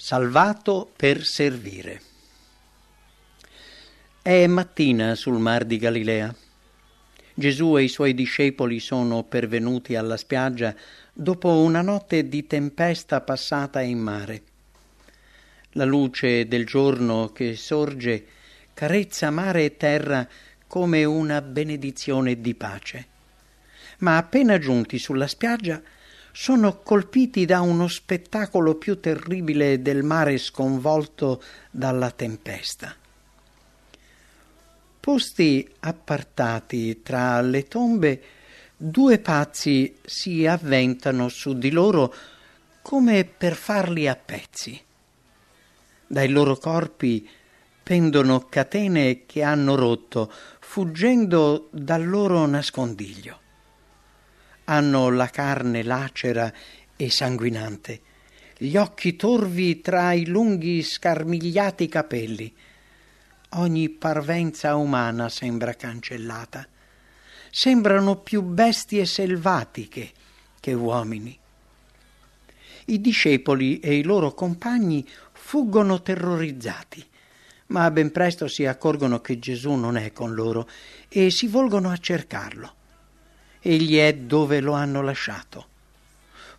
Salvato per servire. È mattina sul mar di Galilea. Gesù e i suoi discepoli sono pervenuti alla spiaggia dopo una notte di tempesta passata in mare. La luce del giorno che sorge carezza mare e terra come una benedizione di pace. Ma appena giunti sulla spiaggia, sono colpiti da uno spettacolo più terribile del mare sconvolto dalla tempesta. Posti appartati tra le tombe, due pazzi si avventano su di loro come per farli a pezzi. Dai loro corpi pendono catene che hanno rotto, fuggendo dal loro nascondiglio hanno la carne lacera e sanguinante, gli occhi torvi tra i lunghi scarmigliati capelli. Ogni parvenza umana sembra cancellata. Sembrano più bestie selvatiche che uomini. I discepoli e i loro compagni fuggono terrorizzati, ma ben presto si accorgono che Gesù non è con loro e si volgono a cercarlo egli è dove lo hanno lasciato.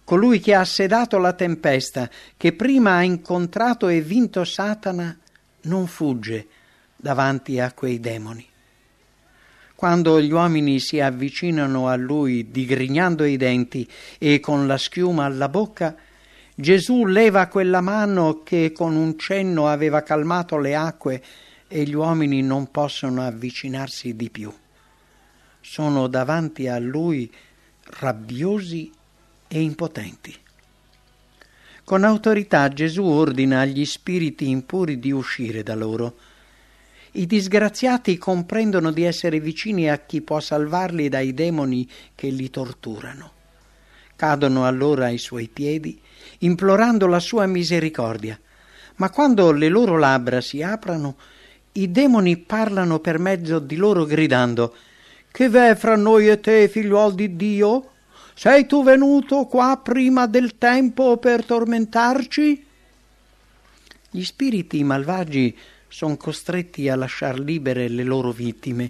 Colui che ha sedato la tempesta, che prima ha incontrato e vinto Satana, non fugge davanti a quei demoni. Quando gli uomini si avvicinano a lui digrignando i denti e con la schiuma alla bocca, Gesù leva quella mano che con un cenno aveva calmato le acque e gli uomini non possono avvicinarsi di più sono davanti a lui rabbiosi e impotenti. Con autorità Gesù ordina agli spiriti impuri di uscire da loro. I disgraziati comprendono di essere vicini a chi può salvarli dai demoni che li torturano. Cadono allora ai suoi piedi, implorando la sua misericordia. Ma quando le loro labbra si aprono, i demoni parlano per mezzo di loro gridando che v'è fra noi e te, figliuol di Dio? Sei tu venuto qua prima del tempo per tormentarci? Gli spiriti malvagi sono costretti a lasciar libere le loro vittime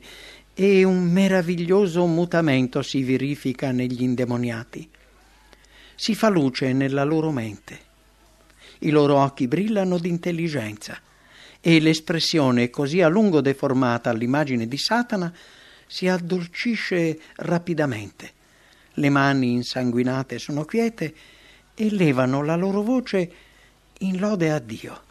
e un meraviglioso mutamento si verifica negli indemoniati. Si fa luce nella loro mente. I loro occhi brillano d'intelligenza e l'espressione così a lungo deformata all'immagine di Satana si addolcisce rapidamente. Le mani insanguinate sono quiete e levano la loro voce in lode a Dio.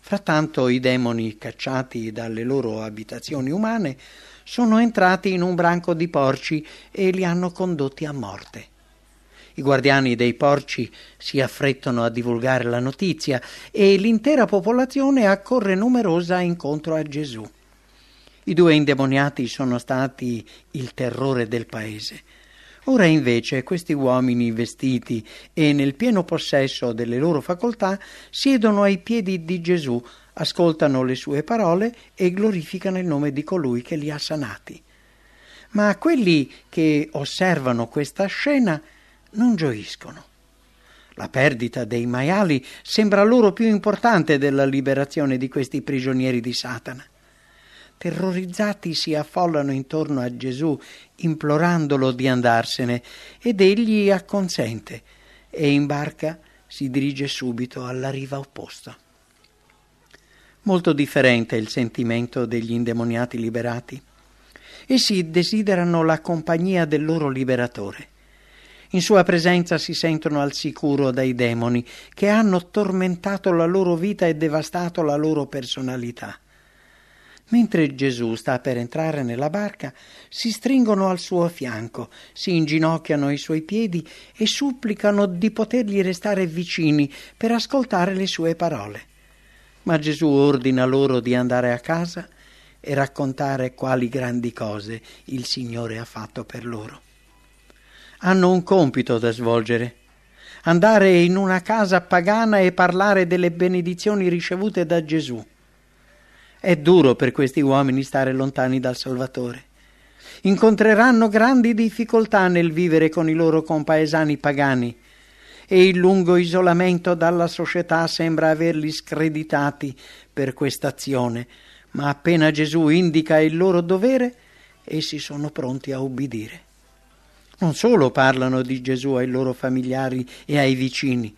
Frattanto i demoni cacciati dalle loro abitazioni umane sono entrati in un branco di porci e li hanno condotti a morte. I guardiani dei porci si affrettano a divulgare la notizia e l'intera popolazione accorre numerosa incontro a Gesù. I due indemoniati sono stati il terrore del paese. Ora invece questi uomini vestiti e nel pieno possesso delle loro facoltà siedono ai piedi di Gesù, ascoltano le sue parole e glorificano il nome di colui che li ha sanati. Ma quelli che osservano questa scena non gioiscono. La perdita dei maiali sembra loro più importante della liberazione di questi prigionieri di Satana terrorizzati si affollano intorno a Gesù implorandolo di andarsene ed egli acconsente e in barca si dirige subito alla riva opposta. Molto differente è il sentimento degli indemoniati liberati. Essi desiderano la compagnia del loro liberatore. In sua presenza si sentono al sicuro dai demoni che hanno tormentato la loro vita e devastato la loro personalità. Mentre Gesù sta per entrare nella barca, si stringono al suo fianco, si inginocchiano ai suoi piedi e supplicano di potergli restare vicini per ascoltare le sue parole. Ma Gesù ordina loro di andare a casa e raccontare quali grandi cose il Signore ha fatto per loro. Hanno un compito da svolgere andare in una casa pagana e parlare delle benedizioni ricevute da Gesù. È duro per questi uomini stare lontani dal Salvatore. Incontreranno grandi difficoltà nel vivere con i loro compaesani pagani e il lungo isolamento dalla società sembra averli screditati per quest'azione, ma appena Gesù indica il loro dovere, essi sono pronti a ubbidire. Non solo parlano di Gesù ai loro familiari e ai vicini,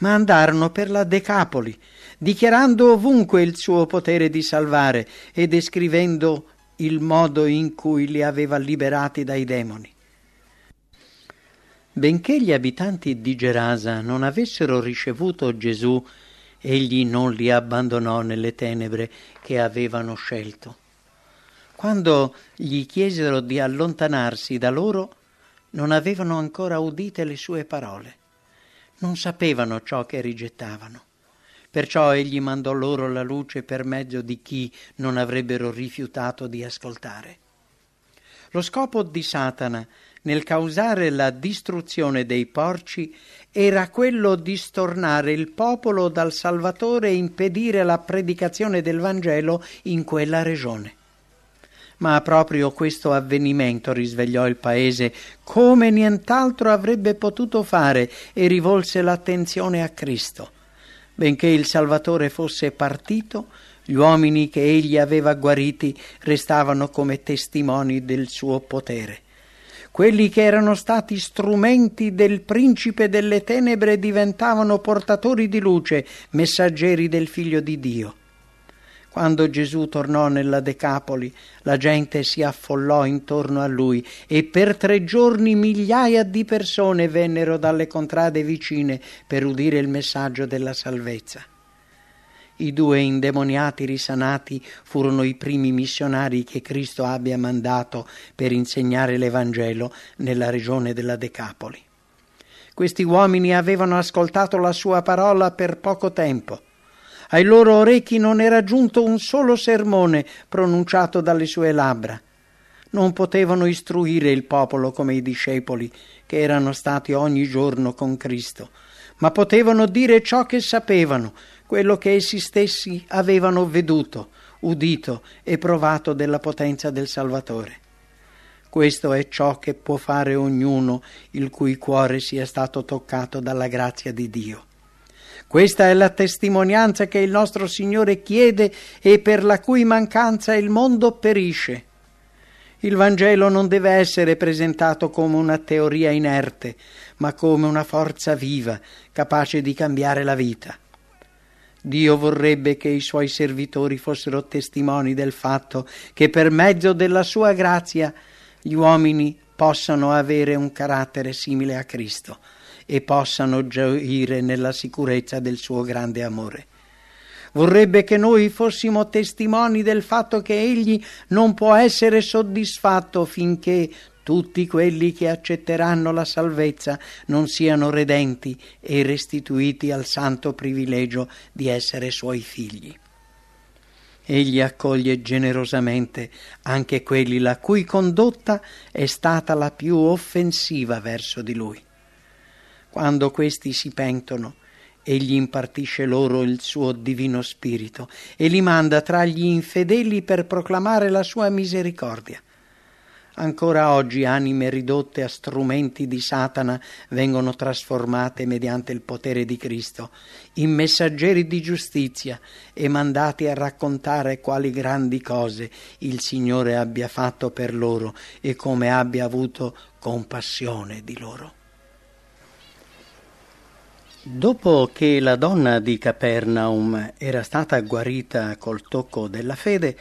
ma andarono per la Decapoli, dichiarando ovunque il suo potere di salvare e descrivendo il modo in cui li aveva liberati dai demoni. Benché gli abitanti di Gerasa non avessero ricevuto Gesù, egli non li abbandonò nelle tenebre che avevano scelto. Quando gli chiesero di allontanarsi da loro, non avevano ancora udite le sue parole, non sapevano ciò che rigettavano. Perciò egli mandò loro la luce per mezzo di chi non avrebbero rifiutato di ascoltare. Lo scopo di Satana nel causare la distruzione dei porci era quello di stornare il popolo dal Salvatore e impedire la predicazione del Vangelo in quella regione. Ma proprio questo avvenimento risvegliò il paese come nient'altro avrebbe potuto fare e rivolse l'attenzione a Cristo. Benché il Salvatore fosse partito, gli uomini che egli aveva guariti restavano come testimoni del suo potere. Quelli che erano stati strumenti del principe delle tenebre diventavano portatori di luce, messaggeri del figlio di Dio. Quando Gesù tornò nella Decapoli, la gente si affollò intorno a lui e per tre giorni migliaia di persone vennero dalle contrade vicine per udire il messaggio della salvezza. I due indemoniati risanati furono i primi missionari che Cristo abbia mandato per insegnare l'Evangelo nella regione della Decapoli. Questi uomini avevano ascoltato la sua parola per poco tempo. Ai loro orecchi non era giunto un solo sermone pronunciato dalle sue labbra. Non potevano istruire il popolo come i discepoli che erano stati ogni giorno con Cristo, ma potevano dire ciò che sapevano, quello che essi stessi avevano veduto, udito e provato della potenza del Salvatore. Questo è ciò che può fare ognuno il cui cuore sia stato toccato dalla grazia di Dio. Questa è la testimonianza che il nostro Signore chiede e per la cui mancanza il mondo perisce. Il Vangelo non deve essere presentato come una teoria inerte, ma come una forza viva, capace di cambiare la vita. Dio vorrebbe che i suoi servitori fossero testimoni del fatto che per mezzo della sua grazia gli uomini possano avere un carattere simile a Cristo e possano gioire nella sicurezza del suo grande amore. Vorrebbe che noi fossimo testimoni del fatto che Egli non può essere soddisfatto finché tutti quelli che accetteranno la salvezza non siano redenti e restituiti al santo privilegio di essere suoi figli. Egli accoglie generosamente anche quelli la cui condotta è stata la più offensiva verso di lui. Quando questi si pentono, egli impartisce loro il suo divino spirito e li manda tra gli infedeli per proclamare la sua misericordia. Ancora oggi anime ridotte a strumenti di Satana vengono trasformate mediante il potere di Cristo in messaggeri di giustizia e mandati a raccontare quali grandi cose il Signore abbia fatto per loro e come abbia avuto compassione di loro. Dopo che la donna di Capernaum era stata guarita col tocco della fede,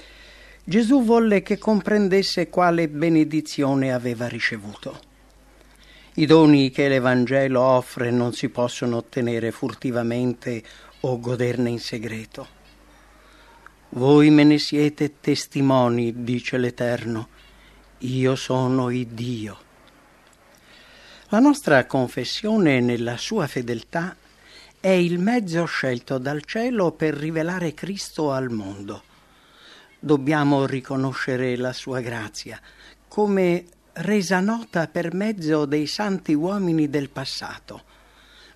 Gesù volle che comprendesse quale benedizione aveva ricevuto. I doni che l'Evangelo offre non si possono ottenere furtivamente o goderne in segreto. Voi me ne siete testimoni, dice l'Eterno, io sono il Dio. La nostra confessione nella sua fedeltà è il mezzo scelto dal cielo per rivelare Cristo al mondo dobbiamo riconoscere la sua grazia come resa nota per mezzo dei santi uomini del passato,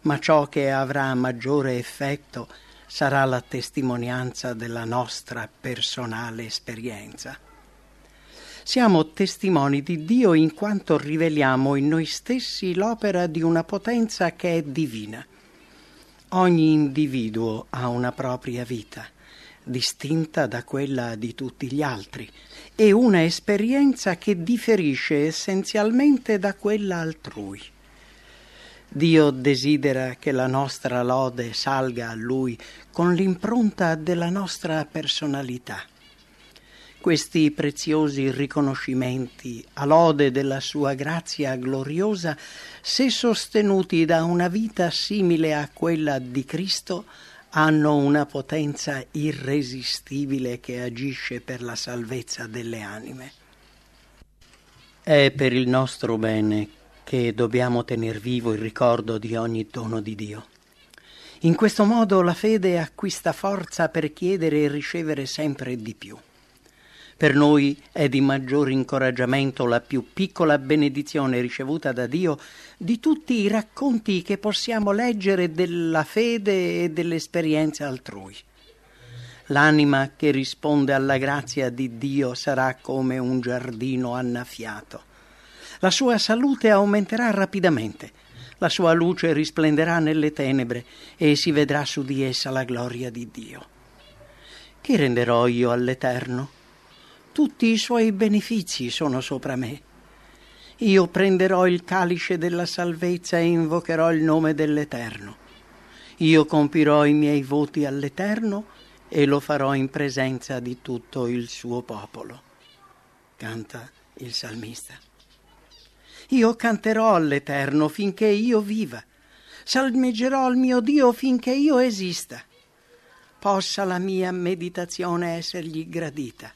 ma ciò che avrà maggiore effetto sarà la testimonianza della nostra personale esperienza. Siamo testimoni di Dio in quanto riveliamo in noi stessi l'opera di una potenza che è divina. Ogni individuo ha una propria vita, distinta da quella di tutti gli altri, e una esperienza che differisce essenzialmente da quella altrui. Dio desidera che la nostra lode salga a Lui con l'impronta della nostra personalità. Questi preziosi riconoscimenti a lode della sua grazia gloriosa, se sostenuti da una vita simile a quella di Cristo, hanno una potenza irresistibile che agisce per la salvezza delle anime. È per il nostro bene che dobbiamo tener vivo il ricordo di ogni dono di Dio. In questo modo la fede acquista forza per chiedere e ricevere sempre di più. Per noi è di maggior incoraggiamento la più piccola benedizione ricevuta da Dio di tutti i racconti che possiamo leggere della fede e dell'esperienza altrui. L'anima che risponde alla grazia di Dio sarà come un giardino annaffiato la sua salute aumenterà rapidamente, la sua luce risplenderà nelle tenebre e si vedrà su di essa la gloria di Dio. Che renderò io all'Eterno? Tutti i suoi benefici sono sopra me. Io prenderò il calice della salvezza e invocherò il nome dell'Eterno. Io compirò i miei voti all'Eterno e lo farò in presenza di tutto il suo popolo. Canta il salmista. Io canterò all'Eterno finché io viva, salmeggerò al mio Dio finché io esista. Possa la mia meditazione essergli gradita.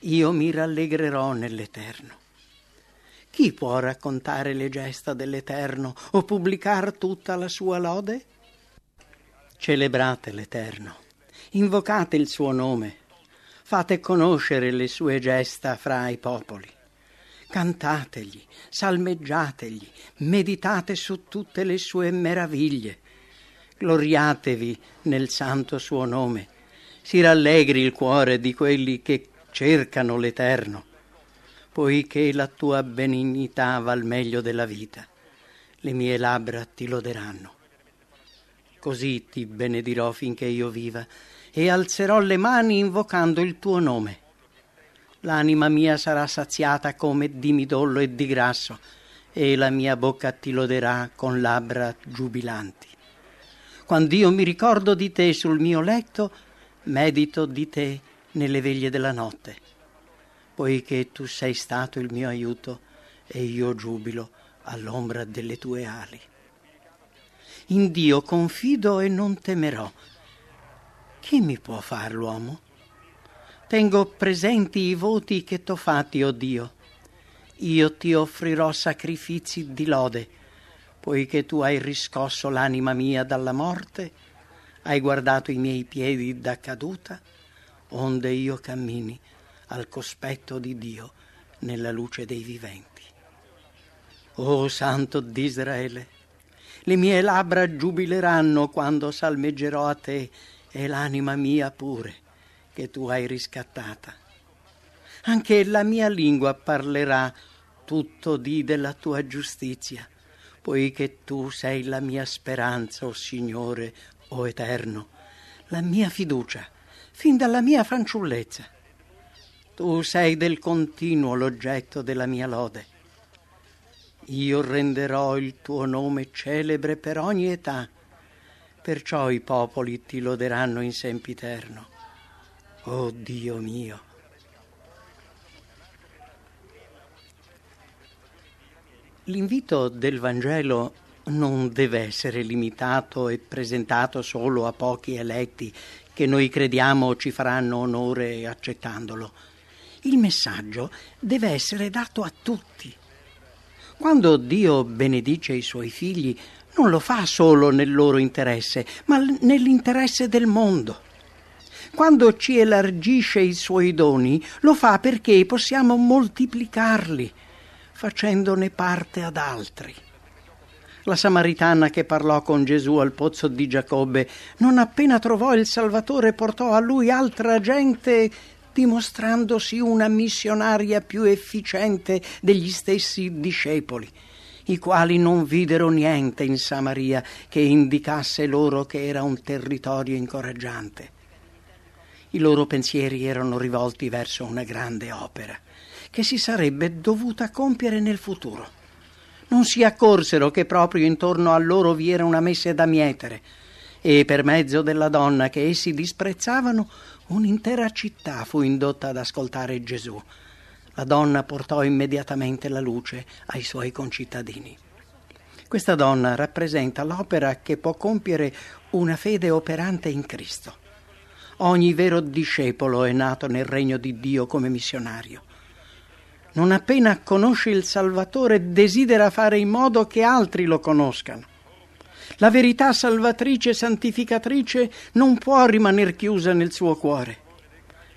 Io mi rallegrerò nell'Eterno. Chi può raccontare le gesta dell'Eterno o pubblicar tutta la sua lode? Celebrate l'Eterno, invocate il suo nome, fate conoscere le sue gesta fra i popoli cantategli, salmeggiategli, meditate su tutte le sue meraviglie. Gloriatevi nel santo suo nome. Si rallegri il cuore di quelli che cercano l'Eterno, poiché la tua benignità val meglio della vita. Le mie labbra ti loderanno. Così ti benedirò finché io viva e alzerò le mani invocando il tuo nome l'anima mia sarà saziata come di midollo e di grasso, e la mia bocca ti loderà con labbra giubilanti. Quando io mi ricordo di te sul mio letto, medito di te nelle veglie della notte, poiché tu sei stato il mio aiuto e io giubilo all'ombra delle tue ali. In Dio confido e non temerò. Che mi può far l'uomo? Tengo presenti i voti che t'ho fatti, o oh Dio. Io ti offrirò sacrifici di lode, poiché tu hai riscosso l'anima mia dalla morte, hai guardato i miei piedi da caduta, onde io cammini al cospetto di Dio nella luce dei viventi. O Santo d'Israele, le mie labbra giubileranno quando salmeggerò a te e l'anima mia pure che tu hai riscattata. Anche la mia lingua parlerà tutto di della tua giustizia, poiché tu sei la mia speranza, o oh Signore, o oh Eterno, la mia fiducia, fin dalla mia fanciullezza. Tu sei del continuo l'oggetto della mia lode. Io renderò il tuo nome celebre per ogni età, perciò i popoli ti loderanno in sempiterno. Oh Dio mio. L'invito del Vangelo non deve essere limitato e presentato solo a pochi eletti che noi crediamo ci faranno onore accettandolo. Il messaggio deve essere dato a tutti. Quando Dio benedice i suoi figli, non lo fa solo nel loro interesse, ma nell'interesse del mondo. Quando ci elargisce i suoi doni, lo fa perché possiamo moltiplicarli, facendone parte ad altri. La samaritana che parlò con Gesù al pozzo di Giacobbe, non appena trovò il Salvatore, portò a lui altra gente dimostrandosi una missionaria più efficiente degli stessi discepoli, i quali non videro niente in Samaria che indicasse loro che era un territorio incoraggiante. I loro pensieri erano rivolti verso una grande opera che si sarebbe dovuta compiere nel futuro. Non si accorsero che proprio intorno a loro vi era una messe da mietere, e per mezzo della donna che essi disprezzavano, un'intera città fu indotta ad ascoltare Gesù. La donna portò immediatamente la luce ai suoi concittadini. Questa donna rappresenta l'opera che può compiere una fede operante in Cristo. Ogni vero discepolo è nato nel regno di Dio come missionario non appena conosce il Salvatore, desidera fare in modo che altri lo conoscano. La verità salvatrice e santificatrice non può rimanere chiusa nel suo cuore.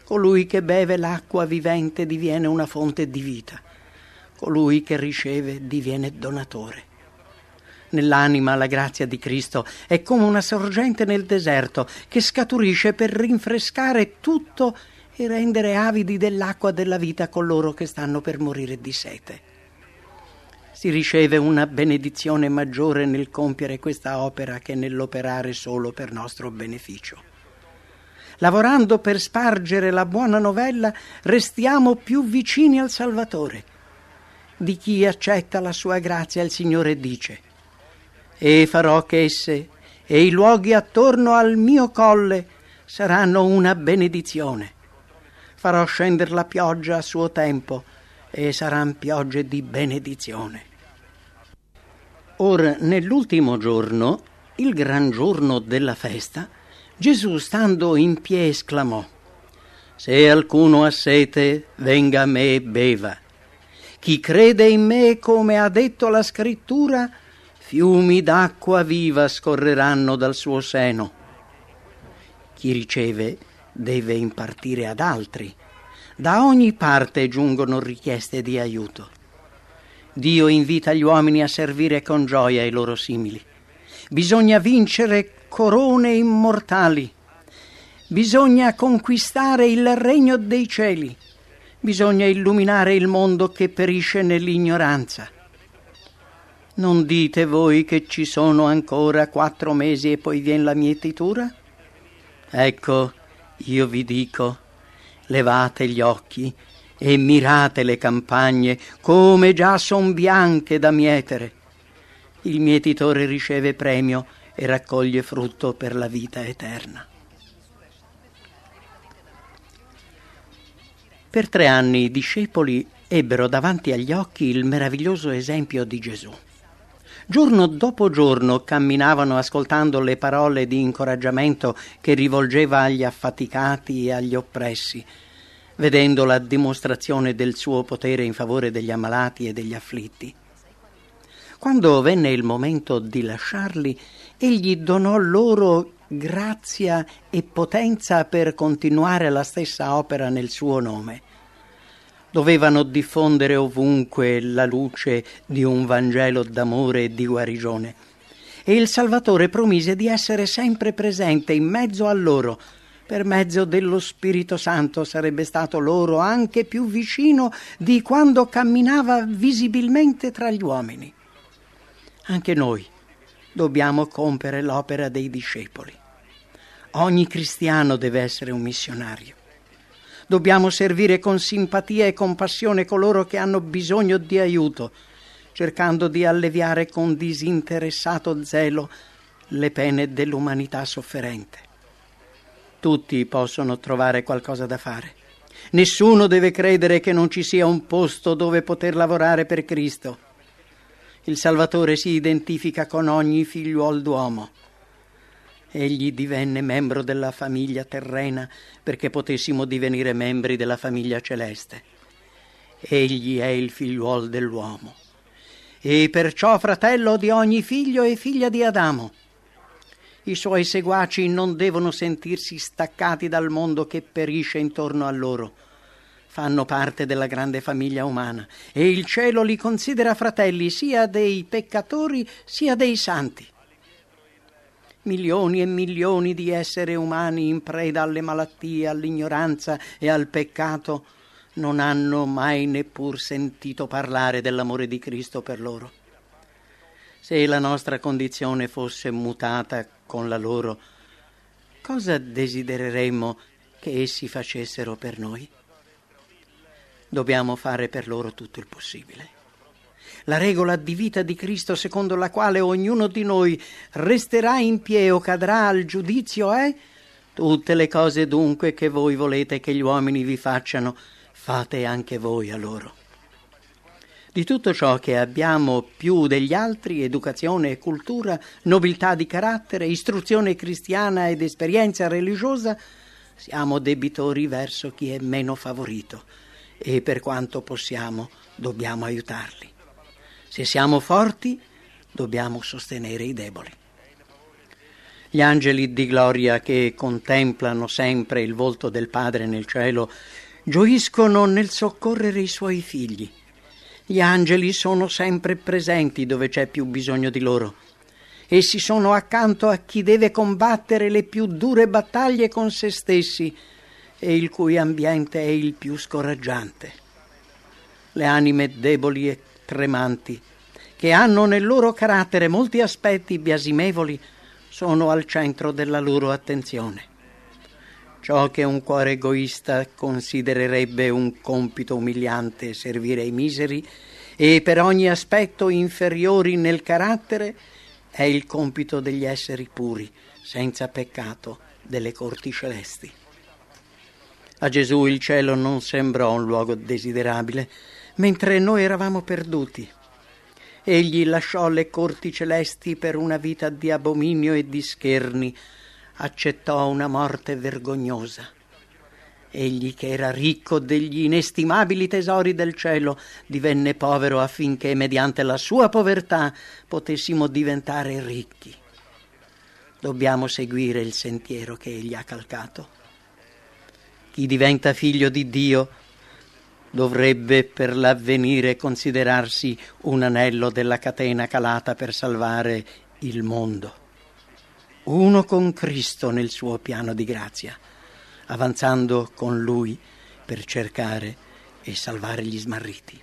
Colui che beve l'acqua vivente diviene una fonte di vita. Colui che riceve diviene donatore. Nell'anima la grazia di Cristo è come una sorgente nel deserto che scaturisce per rinfrescare tutto e rendere avidi dell'acqua della vita coloro che stanno per morire di sete. Si riceve una benedizione maggiore nel compiere questa opera che nell'operare solo per nostro beneficio. Lavorando per spargere la buona novella, restiamo più vicini al Salvatore. Di chi accetta la sua grazia il Signore dice, e farò che esse e i luoghi attorno al mio colle saranno una benedizione farò scendere la pioggia a suo tempo e saranno piogge di benedizione. Ora, nell'ultimo giorno, il gran giorno della festa, Gesù stando in piedi esclamò, Se alcuno ha sete, venga a me e beva. Chi crede in me, come ha detto la scrittura, fiumi d'acqua viva scorreranno dal suo seno. Chi riceve deve impartire ad altri. Da ogni parte giungono richieste di aiuto. Dio invita gli uomini a servire con gioia i loro simili. Bisogna vincere corone immortali. Bisogna conquistare il regno dei cieli. Bisogna illuminare il mondo che perisce nell'ignoranza. Non dite voi che ci sono ancora quattro mesi e poi viene la mietitura? Ecco, io vi dico, levate gli occhi e mirate le campagne come già son bianche da mietere. Il mietitore riceve premio e raccoglie frutto per la vita eterna. Per tre anni i discepoli ebbero davanti agli occhi il meraviglioso esempio di Gesù. Giorno dopo giorno camminavano ascoltando le parole di incoraggiamento che rivolgeva agli affaticati e agli oppressi, vedendo la dimostrazione del suo potere in favore degli ammalati e degli afflitti. Quando venne il momento di lasciarli, egli donò loro grazia e potenza per continuare la stessa opera nel suo nome dovevano diffondere ovunque la luce di un Vangelo d'amore e di guarigione. E il Salvatore promise di essere sempre presente in mezzo a loro. Per mezzo dello Spirito Santo sarebbe stato loro anche più vicino di quando camminava visibilmente tra gli uomini. Anche noi dobbiamo compiere l'opera dei discepoli. Ogni cristiano deve essere un missionario. Dobbiamo servire con simpatia e compassione coloro che hanno bisogno di aiuto, cercando di alleviare con disinteressato zelo le pene dell'umanità sofferente. Tutti possono trovare qualcosa da fare. Nessuno deve credere che non ci sia un posto dove poter lavorare per Cristo. Il Salvatore si identifica con ogni figliuol d'uomo Egli divenne membro della famiglia terrena perché potessimo divenire membri della famiglia celeste. Egli è il figliuol dell'uomo e perciò fratello di ogni figlio e figlia di Adamo. I suoi seguaci non devono sentirsi staccati dal mondo che perisce intorno a loro. Fanno parte della grande famiglia umana e il cielo li considera fratelli sia dei peccatori sia dei santi. Milioni e milioni di esseri umani in preda alle malattie, all'ignoranza e al peccato, non hanno mai neppur sentito parlare dell'amore di Cristo per loro. Se la nostra condizione fosse mutata con la loro, cosa desidereremmo che essi facessero per noi? Dobbiamo fare per loro tutto il possibile. La regola di vita di Cristo secondo la quale ognuno di noi resterà in piedi o cadrà al giudizio è tutte le cose dunque che voi volete che gli uomini vi facciano, fate anche voi a loro. Di tutto ciò che abbiamo più degli altri, educazione e cultura, nobiltà di carattere, istruzione cristiana ed esperienza religiosa, siamo debitori verso chi è meno favorito e per quanto possiamo dobbiamo aiutarli. Se siamo forti, dobbiamo sostenere i deboli. Gli angeli di gloria che contemplano sempre il volto del Padre nel cielo gioiscono nel soccorrere i suoi figli. Gli angeli sono sempre presenti dove c'è più bisogno di loro. Essi sono accanto a chi deve combattere le più dure battaglie con se stessi e il cui ambiente è il più scoraggiante. Le anime deboli e tremanti, che hanno nel loro carattere molti aspetti biasimevoli, sono al centro della loro attenzione. Ciò che un cuore egoista considererebbe un compito umiliante servire ai miseri e per ogni aspetto inferiori nel carattere è il compito degli esseri puri, senza peccato, delle corti celesti. A Gesù il cielo non sembrò un luogo desiderabile, mentre noi eravamo perduti. Egli lasciò le corti celesti per una vita di abominio e di scherni, accettò una morte vergognosa. Egli che era ricco degli inestimabili tesori del cielo divenne povero affinché mediante la sua povertà potessimo diventare ricchi. Dobbiamo seguire il sentiero che egli ha calcato. Chi diventa figlio di Dio dovrebbe per l'avvenire considerarsi un anello della catena calata per salvare il mondo. Uno con Cristo nel suo piano di grazia, avanzando con Lui per cercare e salvare gli smarriti.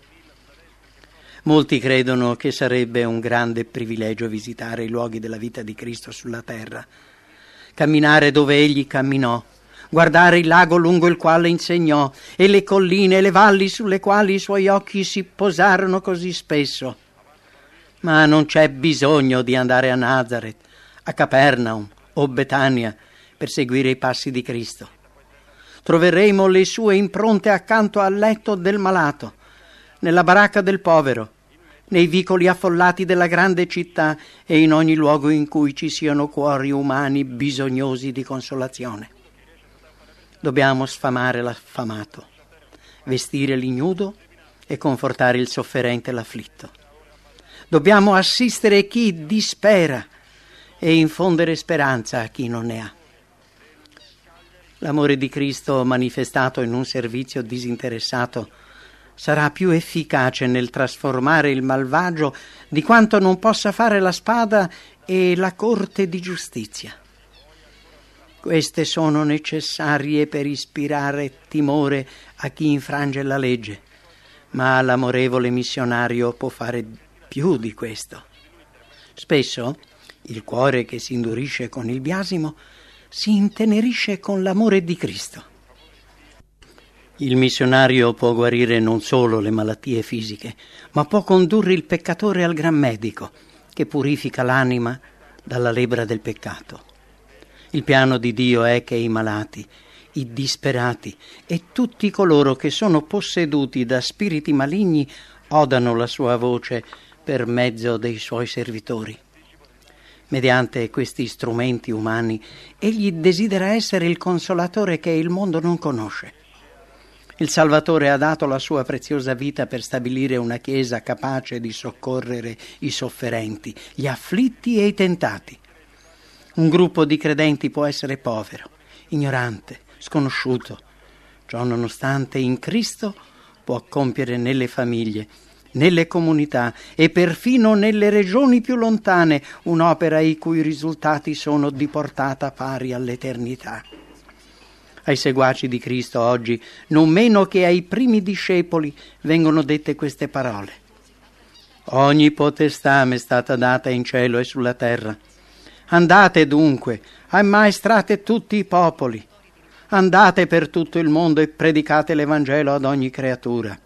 Molti credono che sarebbe un grande privilegio visitare i luoghi della vita di Cristo sulla terra, camminare dove Egli camminò guardare il lago lungo il quale insegnò e le colline e le valli sulle quali i suoi occhi si posarono così spesso. Ma non c'è bisogno di andare a Nazareth, a Capernaum o Betania per seguire i passi di Cristo. Troveremo le sue impronte accanto al letto del malato, nella baracca del povero, nei vicoli affollati della grande città e in ogni luogo in cui ci siano cuori umani bisognosi di consolazione. Dobbiamo sfamare l'affamato, vestire l'ignudo e confortare il sofferente e l'afflitto. Dobbiamo assistere chi dispera e infondere speranza a chi non ne ha. L'amore di Cristo manifestato in un servizio disinteressato sarà più efficace nel trasformare il malvagio di quanto non possa fare la spada e la corte di giustizia. Queste sono necessarie per ispirare timore a chi infrange la legge, ma l'amorevole missionario può fare più di questo. Spesso il cuore che si indurisce con il biasimo si intenerisce con l'amore di Cristo. Il missionario può guarire non solo le malattie fisiche, ma può condurre il peccatore al gran medico che purifica l'anima dalla lebra del peccato. Il piano di Dio è che i malati, i disperati e tutti coloro che sono posseduti da spiriti maligni odano la sua voce per mezzo dei suoi servitori. Mediante questi strumenti umani, egli desidera essere il consolatore che il mondo non conosce. Il Salvatore ha dato la sua preziosa vita per stabilire una Chiesa capace di soccorrere i sofferenti, gli afflitti e i tentati. Un gruppo di credenti può essere povero, ignorante, sconosciuto. Ciò nonostante in Cristo può compiere nelle famiglie, nelle comunità e perfino nelle regioni più lontane un'opera i cui risultati sono di portata pari all'eternità. Ai seguaci di Cristo oggi, non meno che ai primi discepoli, vengono dette queste parole. Ogni potestà mi è stata data in cielo e sulla terra. Andate dunque, ammaestrate tutti i popoli, andate per tutto il mondo e predicate l'Evangelo ad ogni creatura.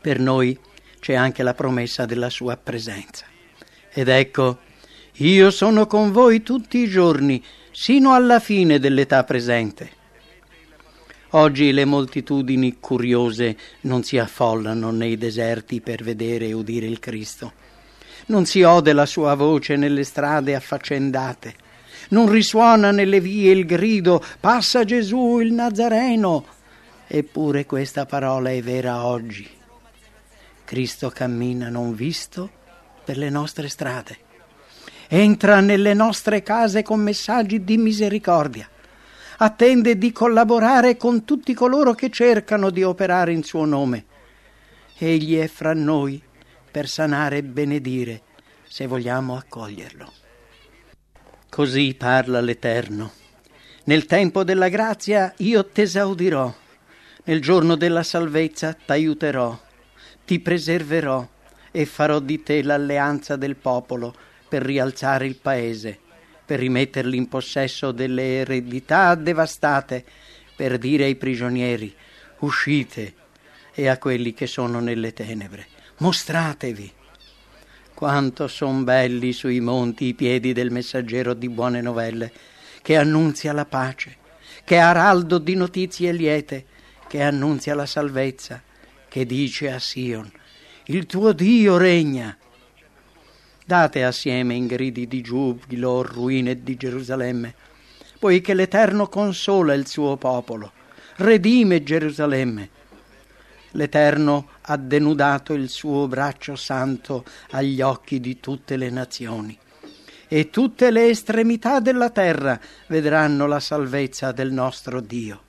Per noi c'è anche la promessa della sua presenza. Ed ecco, io sono con voi tutti i giorni, sino alla fine dell'età presente. Oggi le moltitudini curiose non si affollano nei deserti per vedere e udire il Cristo non si ode la sua voce nelle strade affaccendate, non risuona nelle vie il grido Passa Gesù il Nazareno. Eppure questa parola è vera oggi. Cristo cammina non visto per le nostre strade. Entra nelle nostre case con messaggi di misericordia. Attende di collaborare con tutti coloro che cercano di operare in suo nome. Egli è fra noi per sanare e benedire, se vogliamo accoglierlo. Così parla l'Eterno. Nel tempo della grazia io t'esaudirò, nel giorno della salvezza t'aiuterò, ti preserverò e farò di te l'alleanza del popolo per rialzare il paese, per rimetterli in possesso delle eredità devastate, per dire ai prigionieri uscite e a quelli che sono nelle tenebre mostratevi. Quanto son belli sui monti i piedi del messaggero di buone novelle, che annunzia la pace, che è araldo di notizie liete, che annunzia la salvezza, che dice a Sion, il tuo Dio regna. Date assieme in gridi di giubilo, ruine di Gerusalemme, poiché l'Eterno consola il suo popolo, redime Gerusalemme l'Eterno ha denudato il suo braccio santo agli occhi di tutte le nazioni. E tutte le estremità della terra vedranno la salvezza del nostro Dio.